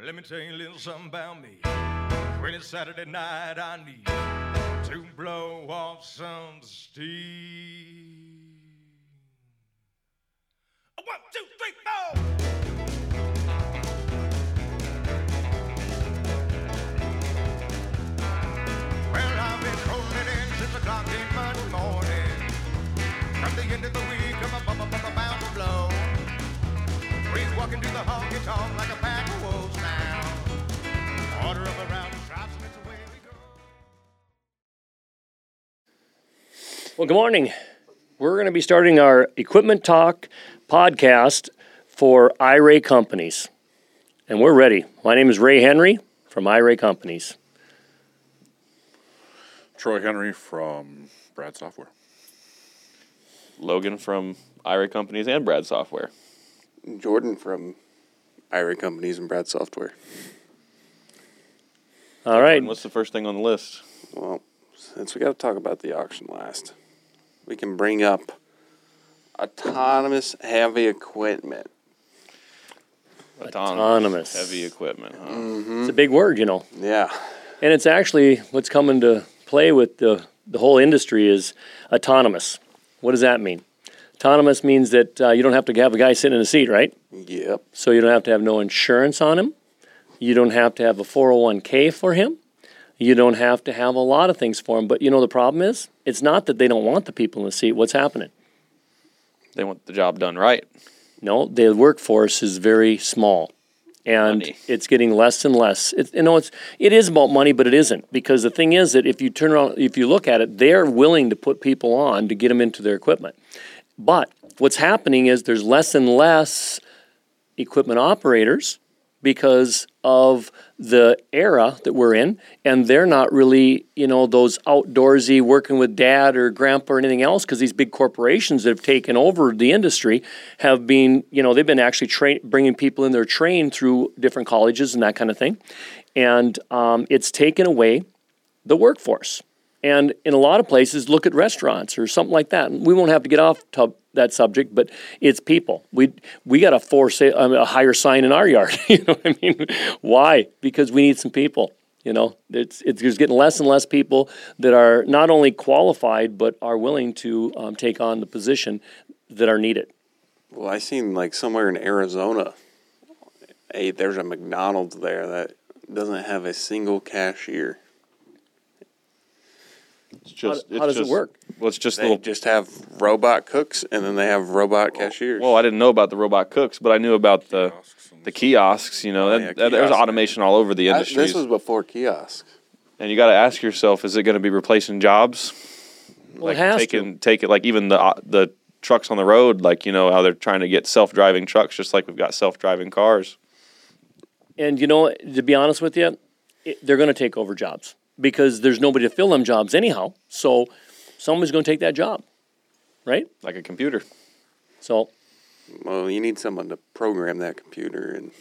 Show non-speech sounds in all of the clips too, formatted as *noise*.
Well, let me tell you a little something about me. When it's Saturday night, I need to blow off some steam. One, two, three, four. Well, I've been rolling in since o'clock in Monday morning. From the end of the week, I'm a bump, bump, bound to blow. We're walking to the honky tonk like a Well, good morning. We're going to be starting our Equipment Talk podcast for iRay Companies. And we're ready. My name is Ray Henry from iRay Companies. Troy Henry from Brad Software. Logan from IRAY Companies and Brad Software. Jordan from IRAY Companies and Brad Software. All right. And what's the first thing on the list? Well, since we got to talk about the auction last, we can bring up autonomous heavy equipment. Autonomous. heavy equipment. Huh? It's a big word, you know. Yeah. And it's actually what's coming to play with the, the whole industry is autonomous. What does that mean? Autonomous means that uh, you don't have to have a guy sitting in a seat, right? Yep. So you don't have to have no insurance on him. You don't have to have a 401k for him. You don't have to have a lot of things for him. But you know the problem is, it's not that they don't want the people in the seat. What's happening? They want the job done right. No, the workforce is very small, and Money. it's getting less and less. It, you know, it's it is about money, but it isn't because the thing is that if you turn around, if you look at it, they're willing to put people on to get them into their equipment. But what's happening is there's less and less equipment operators because of the era that we're in, and they're not really, you know, those outdoorsy working with dad or grandpa or anything else because these big corporations that have taken over the industry have been, you know, they've been actually tra- bringing people in there trained through different colleges and that kind of thing, and um, it's taken away the workforce. And in a lot of places, look at restaurants or something like that. We won't have to get off to that subject, but it's people. We we got a for sale, a higher sign in our yard. *laughs* you know what I mean? Why? Because we need some people. You know, it's, it's there's getting less and less people that are not only qualified but are willing to um, take on the position that are needed. Well, I seen like somewhere in Arizona, hey, there's a McDonald's there that doesn't have a single cashier. It's just, how it's does it work? Well, it's just They little. just have robot cooks and then they have robot cashiers. Well, I didn't know about the robot cooks, but I knew about the Kiosks the kiosks. You know, Oh, that, yeah, that- there's kiosks. automation all over the industry, this was before kiosks. and you got to ask yourself: Is it going to be replacing jobs? Well, like it has taking to. take it like even the uh, the trucks on the road, like you know how they're trying to get self driving trucks, just like we've got self driving cars. And you know, to be honest with you, it, they're going to take over jobs because there's nobody to fill them jobs anyhow. So someone's going to take that job, right? like a computer. So Well, you need someone to program that computer and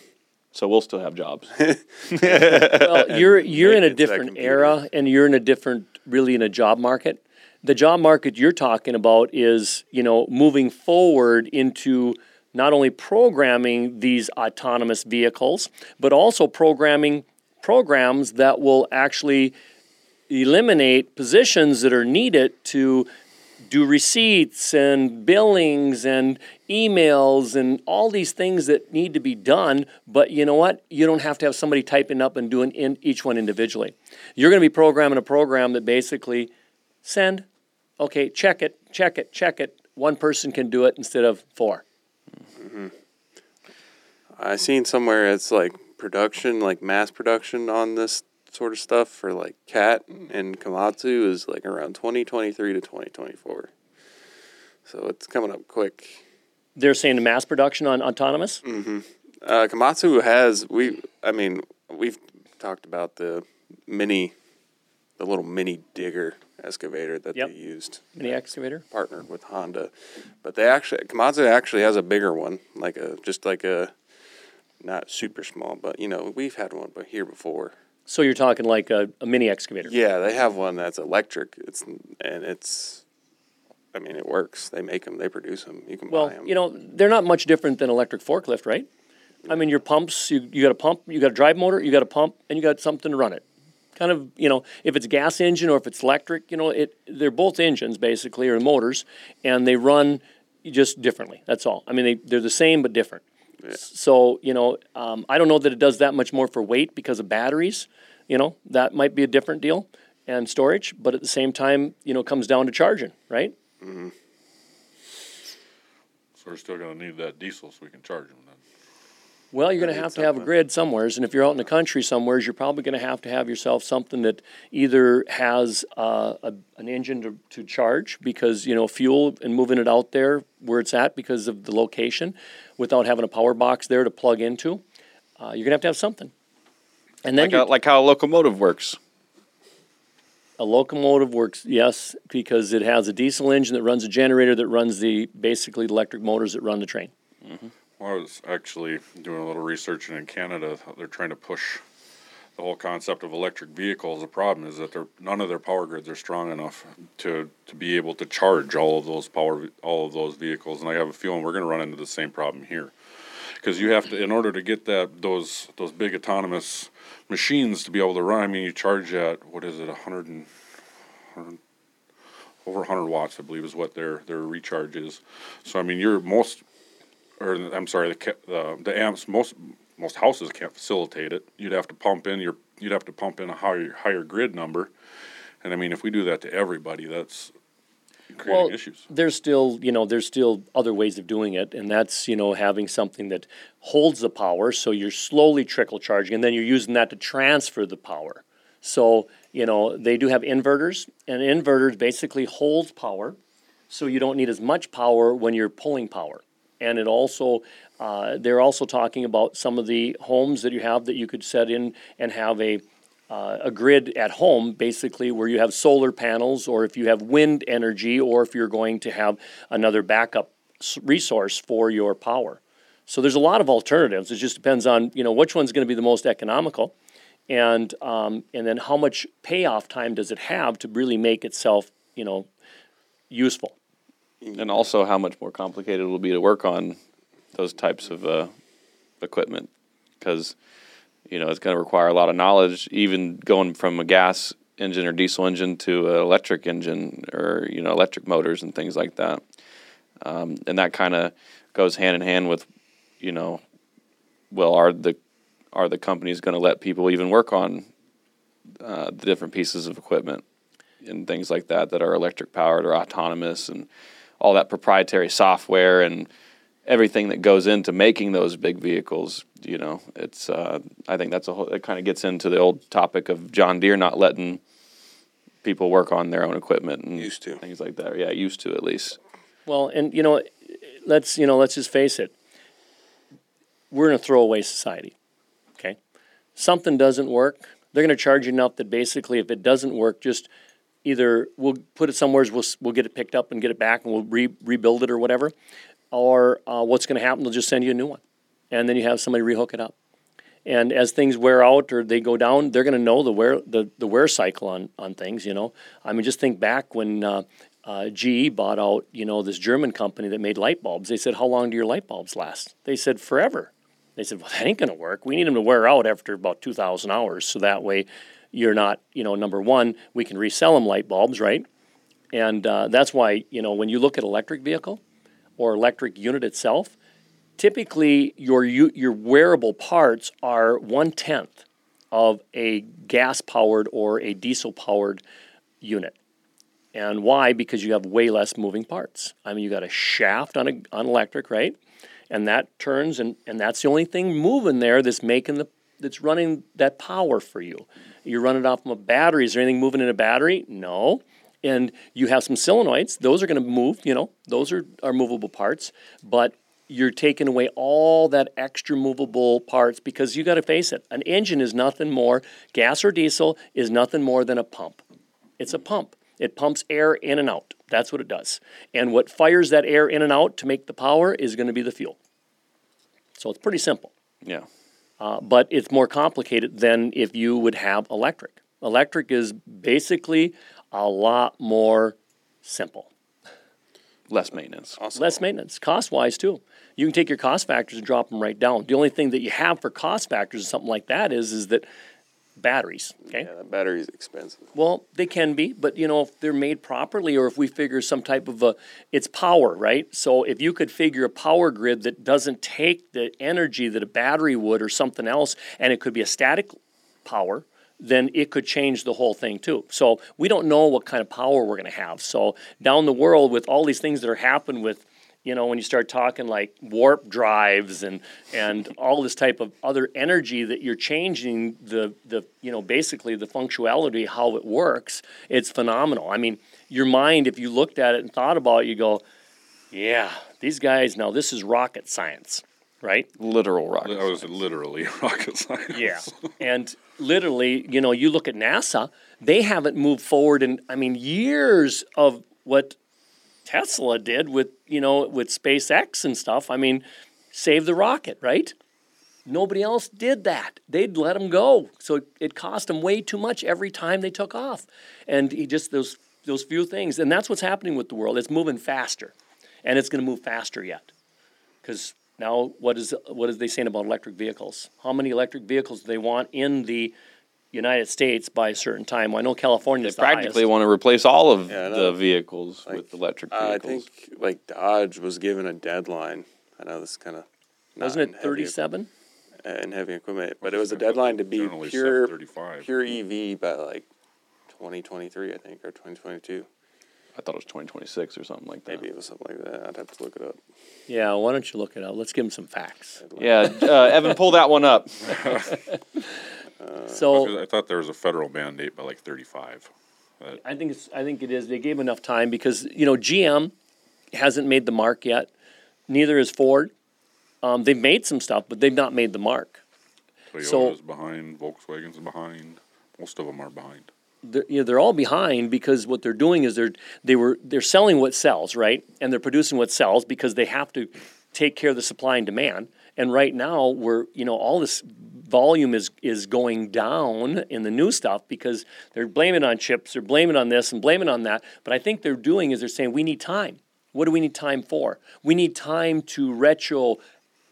So we'll still have jobs. *laughs* well, you're you're in a different era, and you're in a different, really in a job market. The job market you're talking about is, you know, moving forward into not only programming these autonomous vehicles, but also programming programs that will actually eliminate positions that are needed to do receipts and billings and emails and all these things that need to be done. But you know what? You don't have to have somebody typing up and doing in each one individually. You're going to be programming a program that basically send, okay, check it, check it, check it. One person can do it instead of four. Mm-hmm. I seen somewhere it's like production, like mass production on this sort of stuff for like Cat and Komatsu is like around 2023 to 2024. So it's coming up quick. They're saying the mass production on autonomous. Uh, Komatsu has we I mean we've talked about the mini, the little mini digger excavator that Yep. they used. Mini excavator. Partnered with Honda, but they actually Komatsu actually has a bigger one, like a just like a, not super small, but you know we've had one but here before. So you're talking like a, a mini excavator. Yeah, they have one that's electric. It's and it's, I mean, it works. They make them. They produce them. You can Well, buy them. you know, they're not much different than electric forklift, right? I mean, your pumps, you, you got a pump, you got a drive motor, you got a pump, and you got something to run it. Kind of, you know, if it's gas engine or if it's electric, you know, it they're both engines basically or motors, and they run just differently. That's all. I mean, they they're the same but different. So you know, um, I don't know that it does that much more for weight because of batteries. You know, that might be a different deal and storage, but at the same time, you know, it comes down to charging, right? So we're still gonna need that diesel so we can charge them then. Well, you're going to have to have a grid somewheres, and if you're out in the country somewheres, you're probably going to have to have yourself something that either has uh, a, an engine to, to charge because you know fuel and moving it out there where it's at because of the location, without having a power box there to plug into. Uh, you're going to have to have something, and then Like, you're- like how a locomotive works. a locomotive works yes because it has a diesel engine that runs a generator that runs the basically the electric motors that run the train. Well, I was actually doing a little research, and in Canada, they're trying to push the whole concept of electric vehicles. The problem is that none of their power grids are strong enough to, to be able to charge all of those power all of those vehicles. And I have a feeling we're going to run into the same problem here, because you have to, in order to get that those those big autonomous machines to be able to run. I mean, you charge at what is it, a hundred and over 100 watts, I believe, is what their their recharge is. So I mean, you're most, or I'm sorry, the the, the amps most most houses can't facilitate it. You'd have to pump in your you'd have to pump in a higher higher grid number, and I mean, if we do that to everybody, that's creating well, issues. There's still, you know, there's still other ways of doing it, and that's, you know, having something that holds the power, so you're slowly trickle charging, and then you're using that to transfer the power. So, you know, they do have inverters, and inverters basically hold power, so you don't need as much power when you're pulling power. And it also, uh, they're also talking about some of the homes that you have that you could set in and have a uh, a grid at home, basically, where you have solar panels, or if you have wind energy, or if you're going to have another backup resource for your power. So there's a lot of alternatives. It just depends on you know which one's going to be the most economical, and um, and then how much payoff time does it have to really make itself you know useful. And also how much more complicated it will be to work on those types of uh, equipment. Because you know it's going to require a lot of knowledge even going from a gas engine or diesel engine to an electric engine or you know electric motors and things like that. Um, and that kind of goes hand in hand with you know well are the are the companies going to let people even work on uh, the different pieces of equipment and things like that that are electric powered or autonomous and all that proprietary software and everything that goes into making those big vehicles. You know, it's uh, I think that's a whole. It kind of gets into the old topic of John Deere not letting people work on their own equipment and Used to. things like that. Yeah, used to at least. Well, and you know, let's you know, let's just face it. We're in a throwaway society. Okay, something doesn't work, they're going to charge you enough that basically, if it doesn't work, just either we'll put it somewhere, we'll we'll get it picked up and get it back, and we'll re- rebuild it or whatever, or uh, what's going to happen? They'll just send you a new one, and then you have somebody rehook it up. And as things wear out or they go down, they're going to know the wear the, the wear cycle on on things. You know, I mean, just think back when uh, uh, GE bought out you know this German company that made light bulbs. They said, "How long do your light bulbs last?" They said, "Forever." They said, "Well, that ain't going to work. We need them to wear out after about two thousand hours, so that way you're not you know number one, we can resell them light bulbs, right?" And uh, that's why you know when you look at electric vehicle or electric unit itself, typically your your wearable parts are one tenth of a gas powered or a diesel powered unit. And why? Because you have way less moving parts. I mean, you got a shaft on a on electric, right? And that turns, and, and that's the only thing moving there that's making the that's running that power for you. You're running off of a battery. Is there anything moving in a battery? No. And you have some solenoids; those are going to move. You know, those are are movable parts. But you're taking away all that extra movable parts because you got to face it. An engine is nothing more. Gas or diesel is nothing more than a pump. It's a pump. It pumps air in and out. That's what it does. And what fires that air in and out to make the power is going to be the fuel. So it's pretty simple. Yeah. Uh, but it's more complicated than if you would have electric. Electric is basically a lot more simple. Less maintenance. Also, Less maintenance, cost wise too. you can take your cost factors and drop them right down. The only thing that you have for cost factors and something like that is is that batteries. Okay. Yeah, that battery's expensive. Well, they can be, but you know, if they're made properly or if we figure some type of a it's power, right? So if you could figure a power grid that doesn't take the energy that a battery would or something else and it could be a static power, then it could change the whole thing too. So we don't know what kind of power we're going to have. So down the world with all these things that are happening with you know, when you start talking like warp drives and and *laughs* all this type of other energy that you're changing the the you know basically the functionality how it works, it's phenomenal. I mean, your mind, if you looked at it and thought about it, you go, yeah, these guys now this is rocket science, right? Literal rocket. That was literally *laughs* rocket science. Yeah. and literally, you know, you look at NASA, they haven't moved forward in, I mean, years of what Tesla did with, you know, with SpaceX and stuff. I mean, save the rocket, right? Nobody else did that. They'd let them go. So it, cost them way too much every time they took off. And he just, those, those few things. And that's what's happening with the world. It's moving faster. And it's going to move faster yet. Because now, what is what is they saying about electric vehicles? How many electric vehicles do they want in the United States by a certain time? Well, I know California They is the practically highest. want to replace all of Yeah, the vehicles Like, with electric Uh, I think like Dodge was given a deadline. I know this kind of Wasn't it thirty-seven? and heavy equipment, but it was a deadline to be pure 35. pure EV by like 2023, I think, or 2022. I thought it was 2026 or something like that. Maybe it was something like that. I'd have to look it up. Yeah. Why don't you look it up? Let's give him some facts. Yeah, uh, Evan, pull that one up. *laughs* *laughs* So I thought there was a federal mandate by like 35. I think it's I think it is. They gave enough time because you know GM hasn't made the mark yet. Neither is Ford. Um, they've made some stuff, but they've not made the mark. Toyota's So- behind, Volkswagen's behind. Most of them are behind. they're, you know, they're all behind because what they're doing is they're they were they're selling what sells, right? And they're producing what sells because they have to take care of the supply and demand. And right now, we're you know all this volume is is going down in the new stuff because they're blaming on chips, they're blaming on this and blaming on that. But I think they're doing is they're saying we need time. What do we need time for? We need time to retro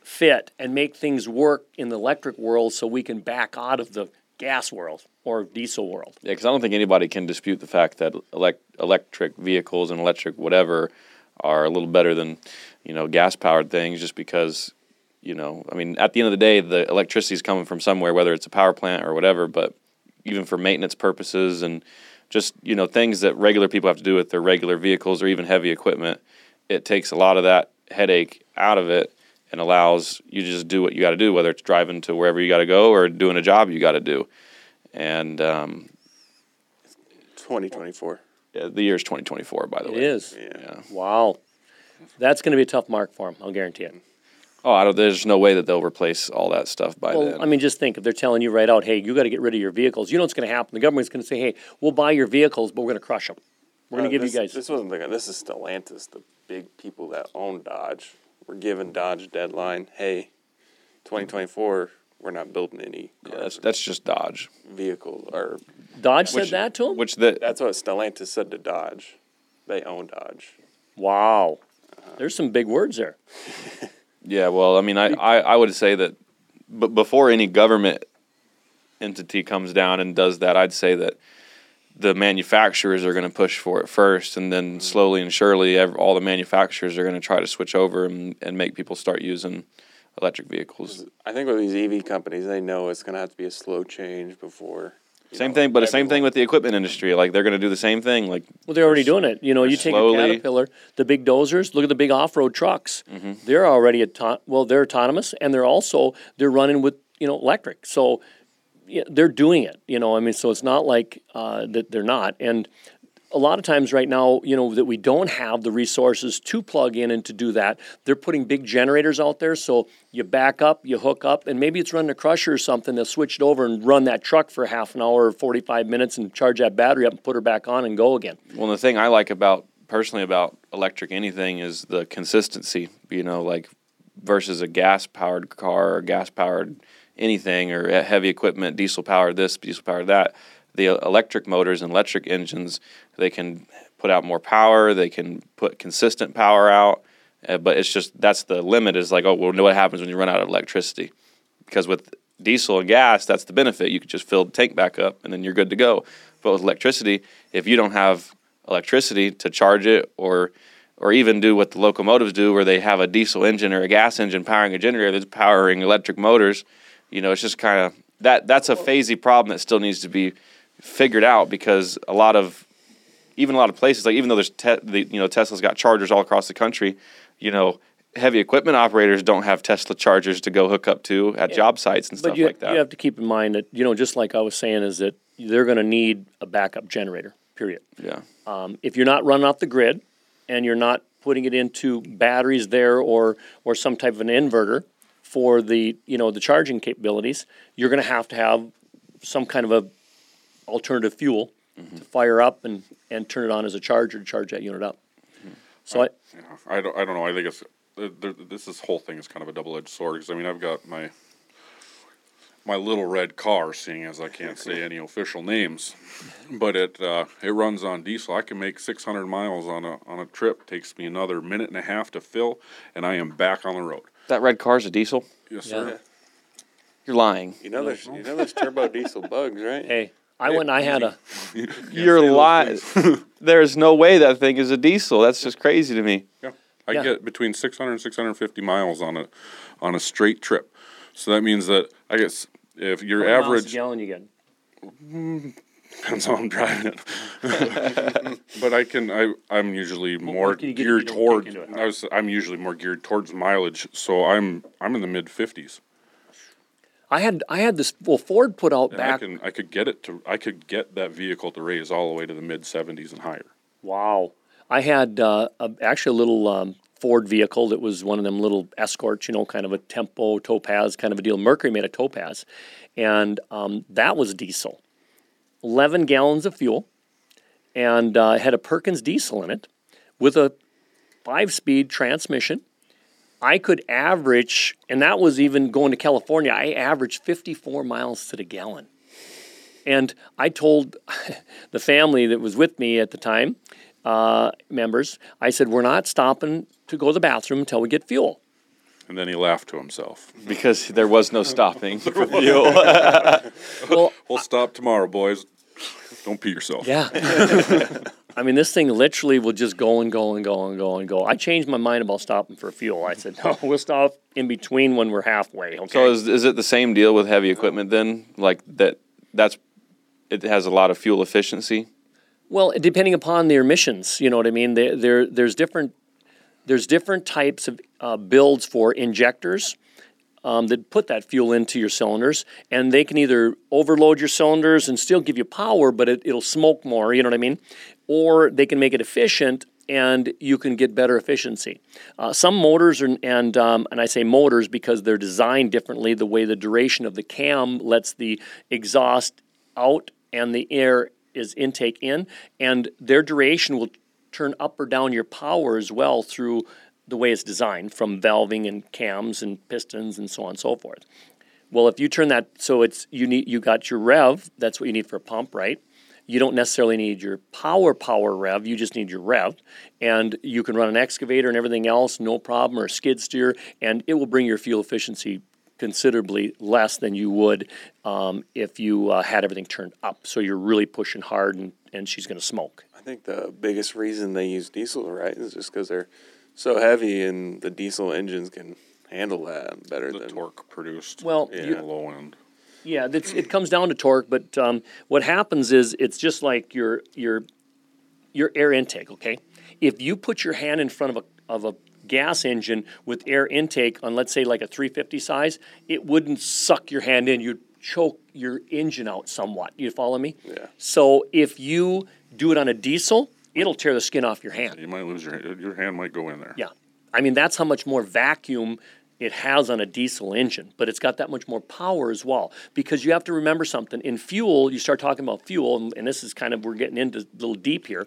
fit and make things work in the electric world so we can back out of the gas world or diesel world. Yeah, because I don't think anybody can dispute the fact that elect- electric vehicles and electric whatever are a little better than, you know, gas powered things just because, you know, I mean, at the end of the day, the electricity is coming from somewhere, whether it's a power plant or whatever, but even for maintenance purposes and just, you know, things that regular people have to do with their regular vehicles or even heavy equipment, it takes a lot of that headache out of it and allows you to just do what you got to do, whether it's driving to wherever you got to go or doing a job you got to do. And um, 2024. yeah, the is 2024, by the It way. It is. Yeah. Yeah. Wow. That's going to be a tough mark for them. I'll guarantee it. Oh, I don't, there's no way that they'll replace all that stuff by Well, then. I mean, just think if they're telling you right out, hey, you got to get rid of your vehicles. You know what's going to happen? The government's going to say, hey, we'll buy your vehicles, but we're going to crush them. We're going Uh, to give this, you guys. This wasn't the This is Stellantis, the big people that own Dodge. We're giving Dodge deadline. Hey, 2024. We're not building any yeah, that's that's just Dodge. vehicles. Or Dodge said that to him. Which that that's what Stellantis said to Dodge. They own Dodge. wow. There's some big words there. *laughs* yeah. Well, I mean, I, I, I would say that, but before any government entity comes down and does that, I'd say that the manufacturers are going to push for it first, and then mm. slowly and surely, ev all the manufacturers are going to try to switch over and, and make people start using electric vehicles. I think with these EV companies, they know it's going to have to be a slow change before. You Same know, thing, but the same thing with the equipment industry. Like they're going to do the same thing. Like Well, they're already doing it. You know, you take slowly- a Caterpillar, the big dozers. Look at the big off-road trucks. They're already auto- well, they're autonomous, and they're also they're running with you know electric. So yeah, they're doing it. You know, I mean, so it's not like uh, that they're not. And a lot of times right now, you know, that we don't have the resources to plug in and to do that. They're putting big generators out there, so you back up, you hook up, and maybe it's running a crusher or something. They'll switch it over and run that truck for half an hour or forty-five minutes and charge that battery up and put her back on and go again. Well, the thing I like about personally about electric anything is the consistency. You know, like versus a gas powered car or gas powered anything or heavy equipment, diesel powered this, diesel powered that. The electric motors and electric engines, they can put out more power. They can put consistent power out, Uh, but it's just that's the limit. Is like, oh, well, know what happens when you run out of electricity? Because with diesel and gas, that's the benefit. You could just fill the tank back up, and then you're good to go. But with electricity, if you don't have electricity to charge it, or or even do what the locomotives do, where they have a diesel engine or a gas engine powering a generator that's powering electric motors, you know, it's just kind of that. That's a phasey problem that still needs to be figured out because a lot of even a lot of places like even though there's te- the, you know Tesla's got chargers all across the country, you know heavy equipment operators don't have Tesla chargers to go hook up to at job sites and But stuff you, like that. you have to keep in mind that, you know, just like I was saying, is that they're going to need a backup generator, period. yeah. Um, if you're not running off the grid and you're not putting it into batteries there or, or some type of an inverter for the, you know, the charging capabilities, you're going to have to have some kind of a alternative fuel to fire up and, and turn it on as a charger to charge that unit up. So I, Yeah, I don't, I don't know. I think it's uh, there, this is whole thing is kind of a double edged sword because I mean I've got my my little red car, seeing as I can't say any official names, but it uh, it runs on diesel. I can make 600 miles on a on a trip. Takes me another minute and a half to fill, and I am back on the road. That red car's a diesel. Yes, sir. Yeah. You're lying. You know there's you know there's turbo diesel bugs, right? hey, I went, I had a, *laughs* You're say lying. *laughs* There's no way that thing is a diesel. That's just crazy to me. Yeah. I Yeah. get between 600 and 650 miles on a on a straight trip. So that means that I guess if your how many miles a average gallon you get. *laughs* depends how I'm driving it. but I can I I'm usually more can you get if you geared don't toward kick into? I was I'm usually more geared towards mileage. So I'm I'm in the mid 50s. I had, I had this, well, Ford put out And I back, can I could get it to I could get that vehicle to raise all the way to the mid 70s and higher. Wow. I had uh, a, actually a little um, Ford vehicle that was one of them little escorts, you know, kind of a Tempo Topaz kind of a deal. Mercury made a Topaz, and um, that was diesel. 11 gallons of fuel, and uh, had a Perkins diesel in it with a five speed transmission. I could average, and that was even going to California, I averaged 54 miles to the gallon. And I told *laughs* the family that was with me at the time, uh, members, I said, we're not stopping to go to the bathroom until we get fuel. And then he laughed to himself. Because there was no stopping for *laughs* fuel. Well, *laughs* We'll stop tomorrow, boys. Don't pee yourself. yeah. I mean, this thing literally will just go and go and go and go and go. I changed my mind about stopping for fuel. I said, *laughs* no, we'll stop in between when we're halfway. Okay. so is, is it the same deal with heavy equipment then? Like that that's it has a lot of fuel efficiency. Well, depending upon their emissions, you know what I mean. There, there there's different there's different types of uh, builds for injectors um, that put that fuel into your cylinders, and they can either overload your cylinders and still give you power, but it, it'll smoke more. You know what I mean? Or they can make it efficient. And you can get better efficiency. Uh, some motors are, and um, and I say motors because they're designed differently. The way the duration of the cam lets the exhaust out and the air is intake in, and their duration will turn up or down your power as well through the way it's designed from valving and cams and pistons and so on and so forth. Well, if you turn that so it's you need you got your rev, that's what you need for a pump, right? You don't necessarily need your power power rev, you just need your rev. And you can run an excavator and everything else, no problem, or a skid steer, and it will bring your fuel efficiency considerably less than you would um, if you uh, had everything turned up. So you're really pushing hard and, and she's going to smoke. I think the biggest reason they use diesel, right, is just because they're so heavy and the diesel engines can handle that better The than torque produced. Well, yeah, you- low end. Yeah, that's, it comes down to torque, but um, what happens is it's just like your your your air intake. Okay, if you put your hand in front of a of a gas engine with air intake on, let's say, like a 350 size, it wouldn't suck your hand in. You'd choke your engine out somewhat. You follow me? Yeah. So if you do it on a diesel, it'll tear the skin off your hand. You might lose your your hand might go in there. Yeah. I mean, that's how much more vacuum it has on a diesel engine, but it's got that much more power as well. Because you have to remember something. In fuel, you start talking about fuel, and, and this is kind of, we're getting into a little deep here,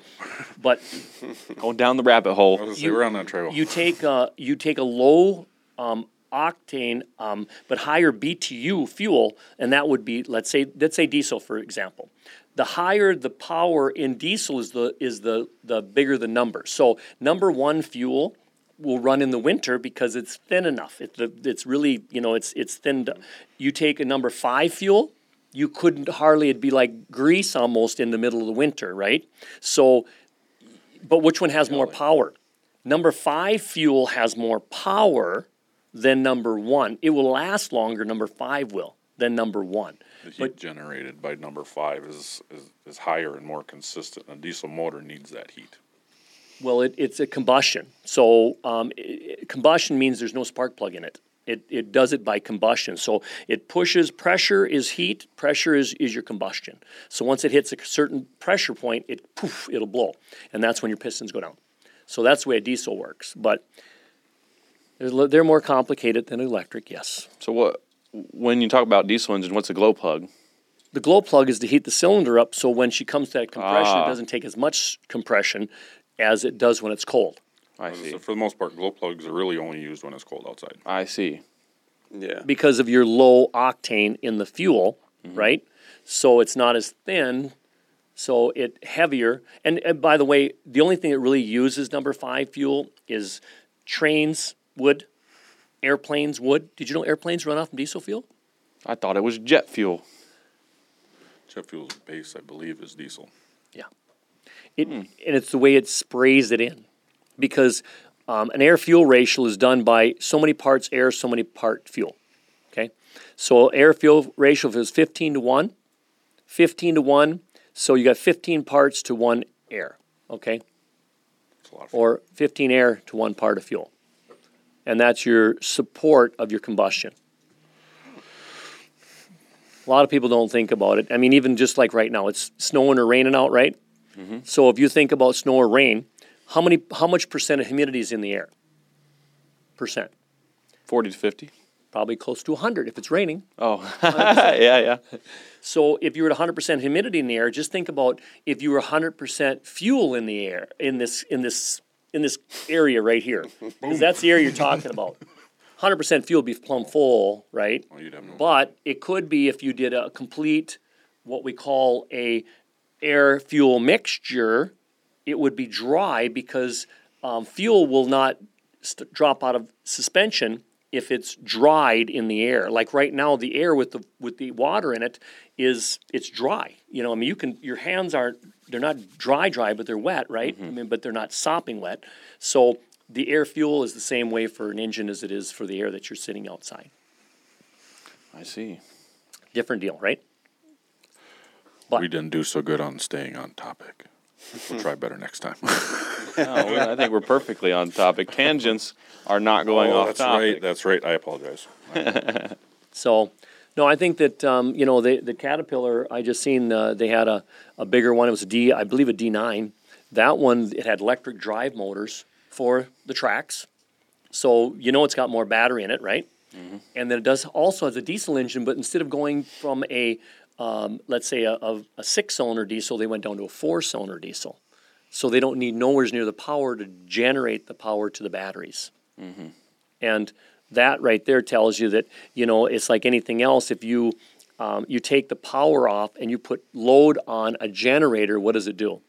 but *laughs* Go down the rabbit hole. I was gonna say, You- we're on that trail. you take a, you take a low um, octane um, but higher BTU fuel, and that would be let's say let's say diesel for example. The higher the power in diesel is the is the the bigger the number. So number one fuel will run in the winter because it's thin enough. It, the, it's really, you know, it's it's thinned. You take a number five fuel, you couldn't hardly. It'd be like grease almost in the middle of the winter, right? So, but which one has more power? Number five fuel has more power than number one. It will last longer. Number five will than number one. The heat generated by number five is, is, is higher and more consistent. A diesel motor needs that heat. Well, it, it's a combustion. So um, i- i- combustion means there's no spark plug in it. It, it does it by combustion. So it pushes pressure is heat, pressure is, is your combustion. So once it hits a certain pressure point, it poof, it'll blow. And that's when your pistons go down. So that's the way a diesel works. But they're, they're more complicated than electric, yes. So what? When you talk about diesel engine, what's a glow plug? The glow plug is to heat the cylinder up so when she comes to that compression, Ah. it doesn't take as much compression as it does when it's cold. I see. So for the most part, glow plugs are really only used when it's cold outside. I see. Yeah. because of your low octane in the fuel, mm-hmm. right? So it's not as thin, so it heavier. And, and by the way, the only thing that really uses number five fuel is trains would, airplanes would. Did you know airplanes run off diesel fuel? I thought it was jet fuel. Jet fuel's base, I believe, is diesel. Yeah. It, And it's the way it sprays it in. Because um, an air fuel ratio is done by so many parts air, so many part fuel. Okay? So air fuel ratio is 15 to 1, 15 to 1, so you got 15 parts to 1 air. Okay? It's a lot of Or 15 air to 1 part of fuel. And that's your support of your combustion. A lot of people don't think about it. I mean, even just like right now, it's snowing or raining out, right? Mm-hmm. So if you think about snow or rain, how many, how much percent of humidity is in the air? Percent, Forty to fifty. probably close to 100 if it's raining. Oh, *laughs* *laughs* yeah, yeah. So if you were at 100% humidity in the air, just think about if you were 100% fuel in the air in this in this in this area right here, *laughs* because that's the area you're talking about. 100% fuel would be plumb full, right? Well, no. But it could be if you did a complete, what we call a air fuel mixture, it would be dry because um, fuel will not st- drop out of suspension if it's dried in the air. Like right now, the air with the with the water in it is it's dry. You know, I mean, you can your hands aren't they're not dry dry, but they're wet, right? I mean, but they're not sopping wet. So the air fuel is the same way for an engine as it is for the air that you're sitting outside. I see. Different deal, right? We didn't do so good on staying on topic. We'll try better next time. *laughs* No, I think we're perfectly on topic. Tangents are not going oh, off that's topic. right. That's right. I apologize. *laughs* So, no, I think that um, you know the the Caterpillar. I just seen uh, they had a, a bigger one. It was a D, I believe a D nine. That one it had electric drive motors for the tracks, so you know it's got more battery in it, right? And then it does also has a diesel engine, but instead of going from a um, let's say a, a, a six cylinder diesel, they went down to a four cylinder diesel. So they don't need nowhere near the power to generate the power to the batteries. And that right there tells you that you know it's like anything else. If you um, you take the power off and you put load on a generator, what does it do?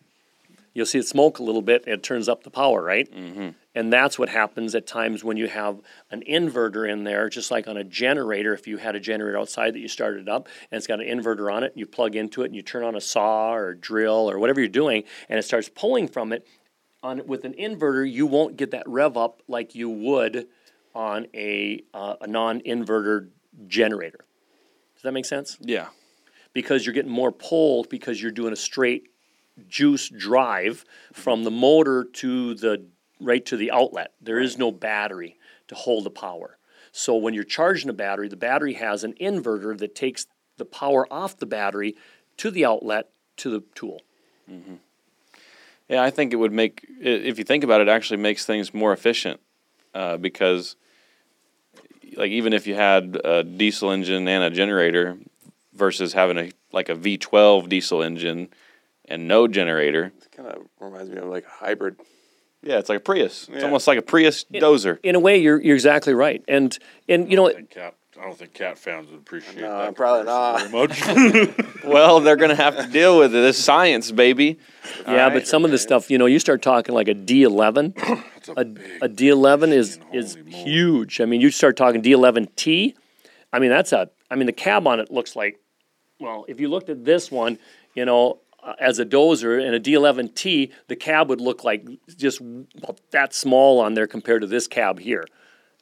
You'll see it smoke a little bit and it turns up the power, right? Mm-hmm. And that's what happens at times when you have an inverter in there, just like on a generator. If you had a generator outside that you started up and it's got an inverter on it, you plug into it and you turn on a saw or a drill or whatever you're doing, and it starts pulling from it. On with an inverter, you won't get that rev up like you would on a uh, a non-inverter generator. Does that make sense? Yeah. because you're getting more pull because you're doing a straight juice drive from the motor to the right to the outlet. There is no battery to hold the power. So when you're charging a battery, the battery has an inverter that takes the power off the battery to the outlet to the tool. Yeah, I think it would make, if you think about it, it actually makes things more efficient uh, because, like, even if you had a diesel engine and a generator versus having a like a V12 diesel engine and no generator, It kind of reminds me of like a hybrid. yeah, it's like a Prius. It's almost like a Prius dozer. In a way, you're you're exactly right. And and you know Thank Cap. I don't think cat fans would appreciate No, that. probably not. Very much. *laughs* Well, they're going to have to deal with it. This science, baby. Yeah, Alright. but some of the stuff, you know, you start talking like a D11. It's *coughs* a A, big a D11 is is holy moly. huge. I mean, you start talking D11T. I mean, that's a. I mean, the cab on it looks like. Well, if you looked at this one, you know, uh, as a dozer and a D11T, the cab would look like just that small on there compared to this cab here,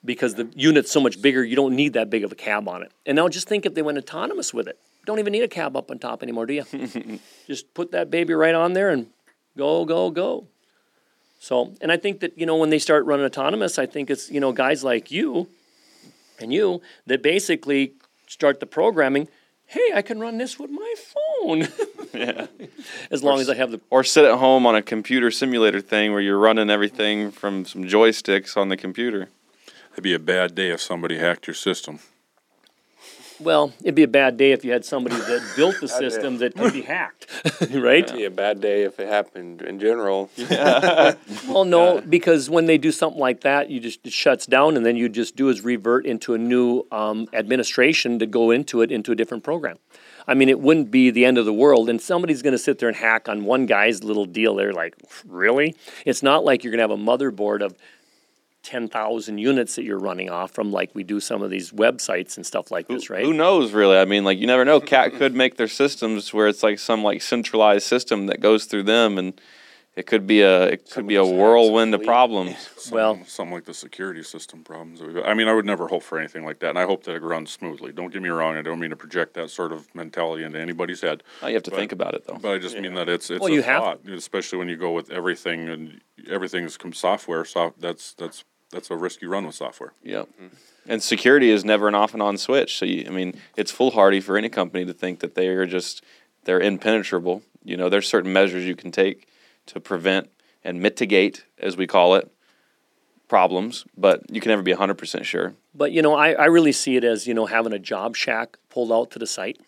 because the unit's so much bigger. You don't need that big of a cab on it. And now just think if they went autonomous with it. Don't even need a cab up on top anymore, do you? *laughs* just put that baby right on there and go, go, go. So, and I think that, you know, when they start running autonomous, I think it's, you know, guys like you and you that basically start the programming. Hey, I can run this with my phone. *laughs* Yeah. as long as I have the, Or sit at home on a computer simulator thing where you're running everything from some joysticks on the computer. It'd be a bad day if somebody hacked your system. well, it'd be a bad day if you had somebody that *laughs* built the system that could be hacked, *laughs* right? It'd be a bad day if it happened in general. Well, no, because when they do something like that, you just, it shuts down and then you just do is revert into a new um, administration to go into it, into a different program. I mean, it wouldn't be the end of the world, and somebody's going to sit there and hack on one guy's little deal. They're like, really? It's not like you're going to have a motherboard of 10,000 units that you're running off from, like we do some of these websites and stuff like this, right? Who knows, really? I mean, like, you never know. Cat could make their systems where it's like some like centralized system that goes through them, and it could be a it could be a Someone just hacks whirlwind of problems. Something, Well- something like the security system problems. that we've got. I mean, I would never hope for anything like that, and I hope that it runs smoothly. Don't get me wrong; I don't mean to project that sort of mentality into anybody's head. Oh, you have to But- think about it though. But I just mean that it's it's Well, a you have thought, especially when you go with everything and everything's com- software. So that's that's that's a risk you run with software. Yep. Mm-hmm. And security is never an off and on switch. So you, I mean, it's foolhardy for any company to think that they are just they're impenetrable. You know, there's certain measures you can take to prevent and mitigate, as we call it, problems, but you can never be 100% sure. But you know, I, I really see it as you know having a job shack pulled out to the site,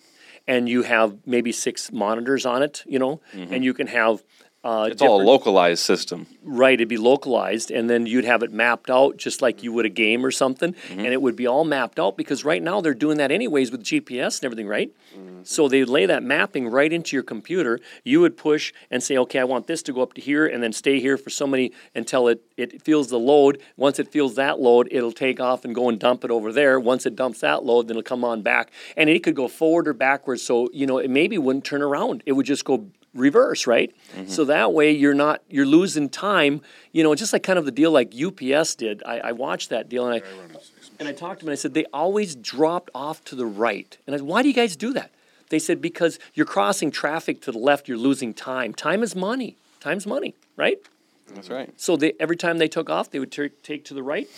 and you have maybe six monitors on it. You know, mm-hmm. and you can have. Uh, It's all a localized system. Right, it'd be localized, and then you'd have it mapped out just like you would a game or something, Mm-hmm. and it would be all mapped out because right now they're doing that anyways with GPS and everything, right? So they lay that mapping right into your computer. You would push and say, okay, I want this to go up to here, and then stay here for so many until it it feels the load. Once it feels that load, it'll take off and go and dump it over there. Once it dumps that load, then it'll come on back, and it could go forward or backwards. So you know, it maybe wouldn't turn around; it would just go reverse, right? So that way you're not you're losing time. You know, just like kind of the deal like UPS did. I, I watched that deal and I and I talked to them and I said they always dropped off to the right. And I said, why do you guys do that? They said because you're crossing traffic to the left, you're losing time. Time is money. Time's money, right? That's right. So they every time they took off, they would tur take to the right,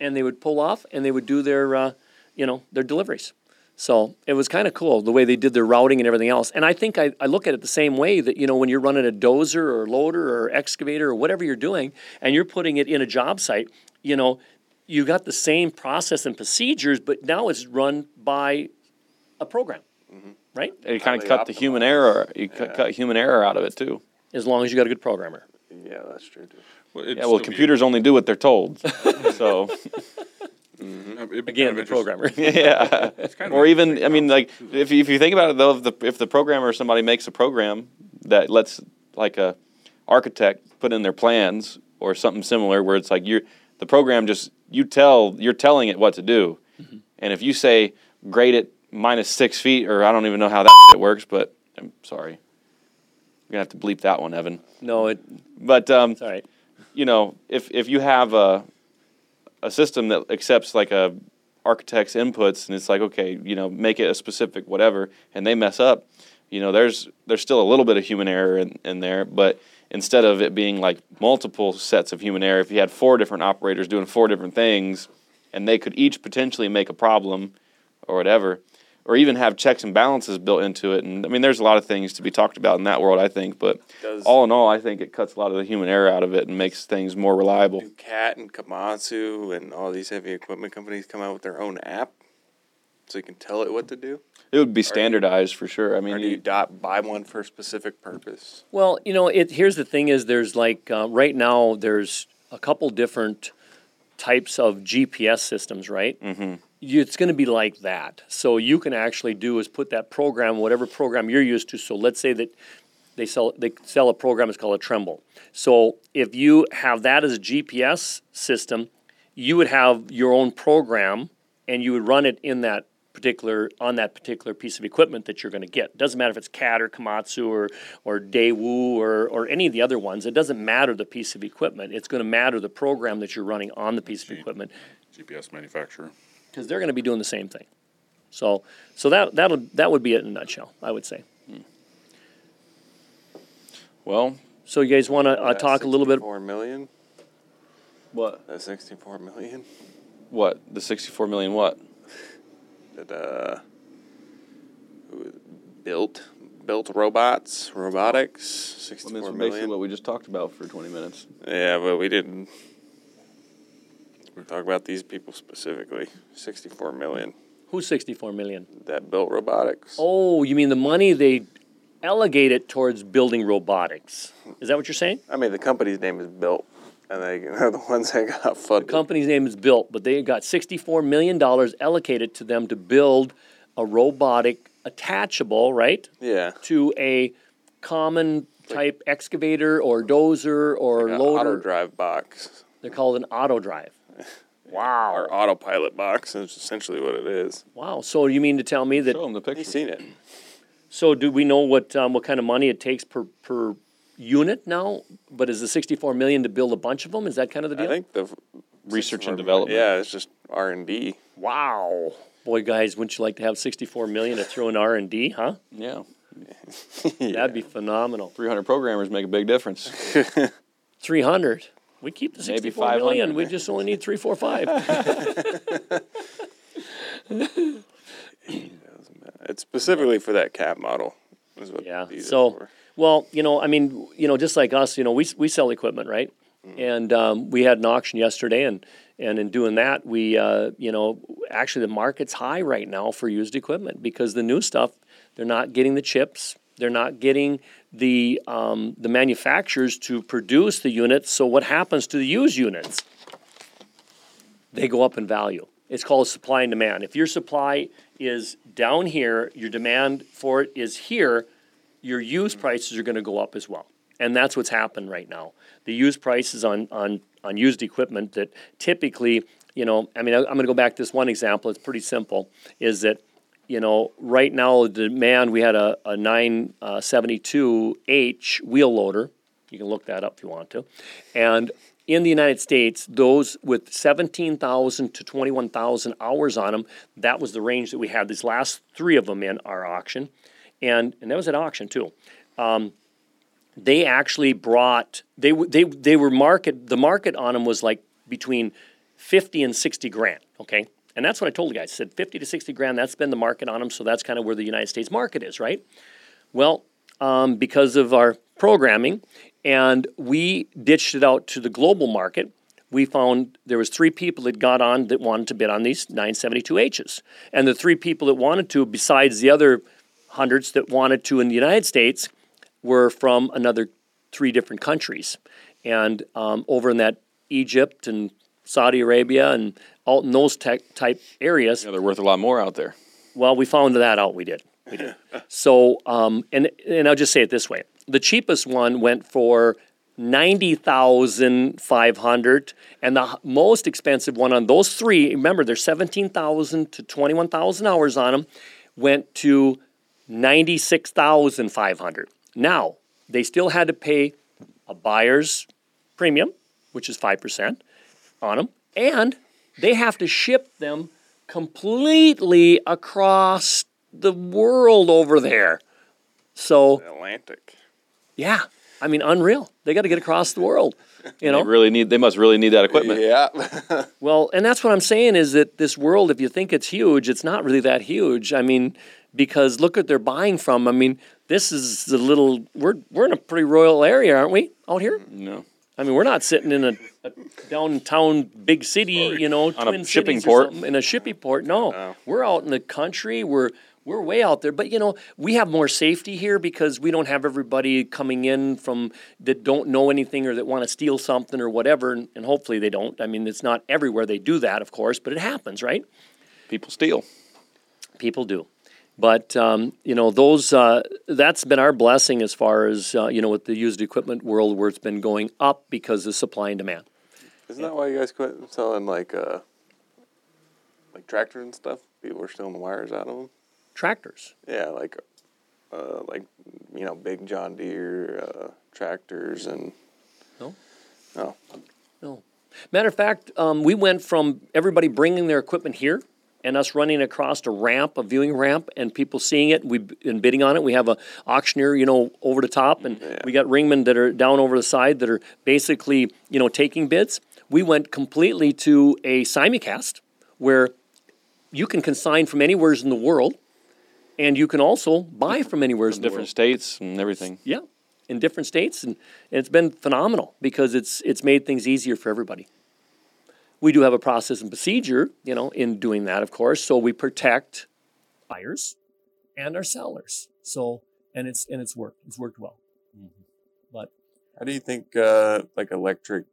and they would pull off, and they would do their, uh, you know, their deliveries. So it was kind of cool the way they did their routing and everything else. And I think I, I look at it the same way that you know when you're running a dozer or loader or excavator or whatever you're doing, and you're putting it in a job site, you know, you got the same process and procedures, but now it's run by a program, mm-hmm. right? And you kind of Highly cut the human error. You cut, cut human error out of it too. As long as you got a good programmer. Yeah, that's true too. Well, Yeah, well, still be- computers only do what they're told. *laughs* so *laughs* it'd be Again, the programmer. *laughs* yeah. kind of Or even, I mean, like if you, if you think about it though, if the if the programmer or somebody makes a program that lets like a architect put in their plans or something similar, where it's like you're the program just you tell you're telling it what to do, and if you say grade it minus six feet, or I don't even know how that shit works, but I'm sorry, you're gonna have to bleep that one, Evan. No, it, But um, it's all right. you know, if if you have a a system that accepts like a architect's inputs and it's like, okay, you know, make it a specific whatever, and they mess up, you know, there's there's still a little bit of human error in, in there, but instead of it being like multiple sets of human error, if you had four different operators doing four different things, and they could each potentially make a problem or whatever, or even have checks and balances built into it. And I mean, there's a lot of things to be talked about in that world, I think. But Does- all in all, I think it cuts a lot of the human error out of it and makes things more reliable. Do Cat and Komatsu and all these heavy equipment companies come out with their own app, so you can tell it what to do? It would be standardized for sure. I mean, Or do you you, dot buy one for a specific purpose? Well, you know, it here's the thing: is there's like uh, right now there's a couple different types of GPS systems, right? Mm-hmm. You, it's going to be like that. So you can actually do is put that program, whatever program you're used to. So let's say that they sell they sell a program it's called a Trimble. So if you have that as a GPS system, you would have your own program and you would run it in that particular on that particular piece of equipment that you're going to get. Doesn't matter if it's CAT or Komatsu or or Daewoo or or any of the other ones. It doesn't matter the piece of equipment. It's going to matter the program that you're running on the piece of equipment GPS manufacturer. Because they're going to be doing the same thing. So so that that'll that would be it in a nutshell. I would say. Well, So you guys want to uh, talk a little bit? 64 million. what? That 64 million. What? The 64 million what? That uh, built built robots, robotics. I mean, 64 it's million. basically what we just talked about for 20 minutes. Yeah, but we didn't talk about these people specifically. 64 million Who's 64 million? that built robotics. Oh, you mean the money they allocated towards building robotics? Is that what you're saying? I mean, the company's name is Built, and they *laughs* are the ones that got funded. The company's name is Built, but they got $64 million allocated to them to build a robotic attachable, right, yeah, to a common type excavator or dozer or an loader. auto drive box They're called an auto drive. *laughs* Wow. Our autopilot box. Is essentially what it is. Wow. So you mean to tell me that Show them the You picture. seen it? So do we know what um, what kind of money it takes per per unit now? But is the sixty four million to build a bunch of them? Is that kind of the deal? I think the Research and 64 development. Yeah, it's just R and D. Wow, boy, guys, wouldn't you like to have sixty four million to throw in R and D? Huh? Yeah. *laughs* That'd be phenomenal. 300 programmers make a big difference. Three hundred. We keep the Maybe sixty four million. We just only need three, four, five. *laughs* It's specifically for that cap model. Is what Yeah. these are So, for. well, you know, I mean, you know, just like us, you know, we we sell equipment, right? And um, we had an auction yesterday, and and in doing that, we, uh, you know, actually the market's high right now for used equipment because the new stuff, they're not getting the chips, they're not getting the um, the manufacturers to produce the units. So what happens to the used units? They go up in value. It's called supply and demand. If your supply is down here, your demand for it is here, your used prices are going to go up as well. And that's what's happened right now. The used prices on, on, on used equipment that typically, you know, I mean, I- I'm going to go back to this one example. It's pretty simple. Is that, you know, right now the demand, we had a, a 972H wheel loader. You can look that up if you want to. And in the United States, those with 17,000 to 21,000 hours on them, that was the range that we had. These last three of them in our auction. And, and that was at auction too. Um, they actually brought, they, they, they were market, the market on them was like between 50 and 60 grand, okay? And that's what I told the guys. I said 50 to 60 grand, that's been the market on them. So that's kind of where the United States market is, right? Well, um, because of our programming, and we ditched it out to the global market. We found there was three people that got on that wanted to bid on these 972Hs, and the three people that wanted to, besides the other hundreds that wanted to in the United States, were from another three different countries, and um, over in that Egypt and Saudi Arabia and all in those tech type areas. Yeah, they're worth a lot more out there. Well, we found that out. We did. We did. *laughs* so, um, and and I'll just say it this way: the cheapest one went for ninety thousand five hundred, and the most expensive one on those three. Remember, there's seventeen thousand to twenty one thousand hours on them. Went to ninety six thousand five hundred. Now they still had to pay a buyer's premium, which is five percent on them, and they have to ship them completely across the world over there. So Atlantic. yeah, I mean, unreal. They got to get across the world, *laughs* you They know. really need. They must really need that equipment. Yeah. *laughs* Well, and that's what I'm saying is that this world, if you think it's huge, it's not really that huge. I mean, because look what they're buying from. I mean, this is the little. We're we're in a pretty royal area, aren't we? Out here. No. I mean, we're not sitting in a, a downtown big city, you know, On a shipping port. in a shipping port. No, oh. we're out in the country. We're we're way out there. But you know, we have more safety here because we don't have everybody coming in from that don't know anything or that want to steal something or whatever. And, and hopefully they don't. I mean, it's not everywhere they do that, of course, but it happens, right? people steal. People do. But um, you know those uh, that's been our blessing as far as uh, you know with the used equipment world where it's been going up because of supply and demand. Isn't that why you guys quit selling like uh like tractors and stuff? People were stealing the wires out of them. Tractors. Yeah, like uh like you know big John Deere uh, tractors and No. oh No. Matter of fact, um, we went from everybody bringing their equipment here and us running across a ramp, a viewing ramp, and people seeing it. We've been bidding on it. We have a auctioneer, you know, over the top, and we got ringmen that are down over the side that are basically, you know, taking bids. We went completely to a simulcast where you can consign from anywheres in the world, and you can also buy from anywheres in the Different world. states and everything. Yeah, in different states, and, and it's been phenomenal because it's it's made things easier for everybody. We do have a process and procedure, you know, in doing that, of course. So we protect buyers and our sellers. So and it's and it's worked. It's worked well. But how do you think uh like electric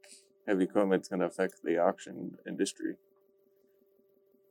heavy equipment's gonna affect the auction industry?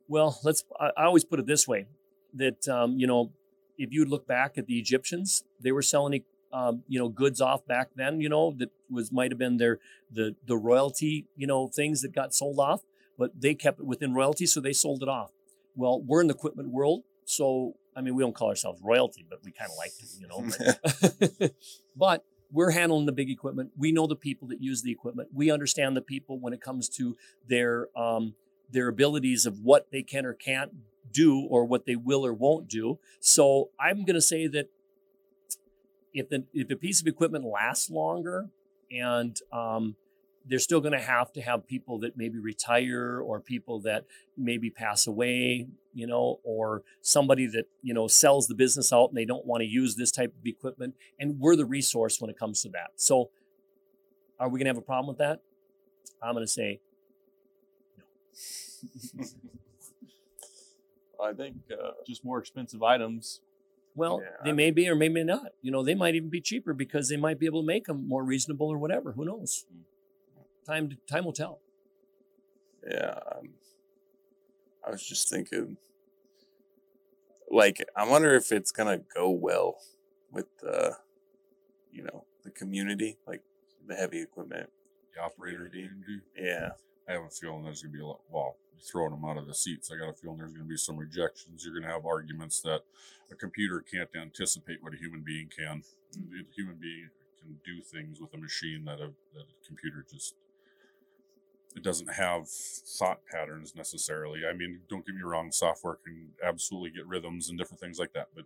Well, let's. I, I always put it this way: that um, you know, if you look back at the Egyptians, they were selling um, you know goods off back then. You know that was might have been their the the royalty you know things that got sold off, but they kept it within royalty, so they sold it off. Well, we're in the equipment world, so I mean we don't call ourselves royalty, but we kind of like to, you know. But, *laughs* *laughs* but we're handling the big equipment. We know the people that use the equipment. We understand the people when it comes to their um, their abilities of what they can or can't do or what they will or won't do. So I'm going to say that if the if a piece of equipment lasts longer and um, they're still going to have to have people that maybe retire or people that maybe pass away, you know, or somebody that, you know, sells the business out and they don't want to use this type of equipment. And we're the resource when it comes to that. So are we going to have a problem with that? I'm going to say no. *laughs* I think uh, Just more expensive items. Well, Yeah, they I may be or maybe not. You know, they might even be cheaper because they might be able to make them more reasonable or whatever. Who knows? Time time will tell. Yeah. Um, I was just thinking, like, I wonder if it's gonna go well with the, you know, the community, like the heavy equipment. The operator community. Yeah. I have a feeling there's going to be a lot. Well, throwing them out of the seats. I got a feeling there's going to be some rejections. You're going to have arguments that a computer can't anticipate what a human being can. A human being can do things with a machine that a, that a computer just it doesn't have thought patterns necessarily. I mean, don't get me wrong, software can absolutely get rhythms and different things like that, but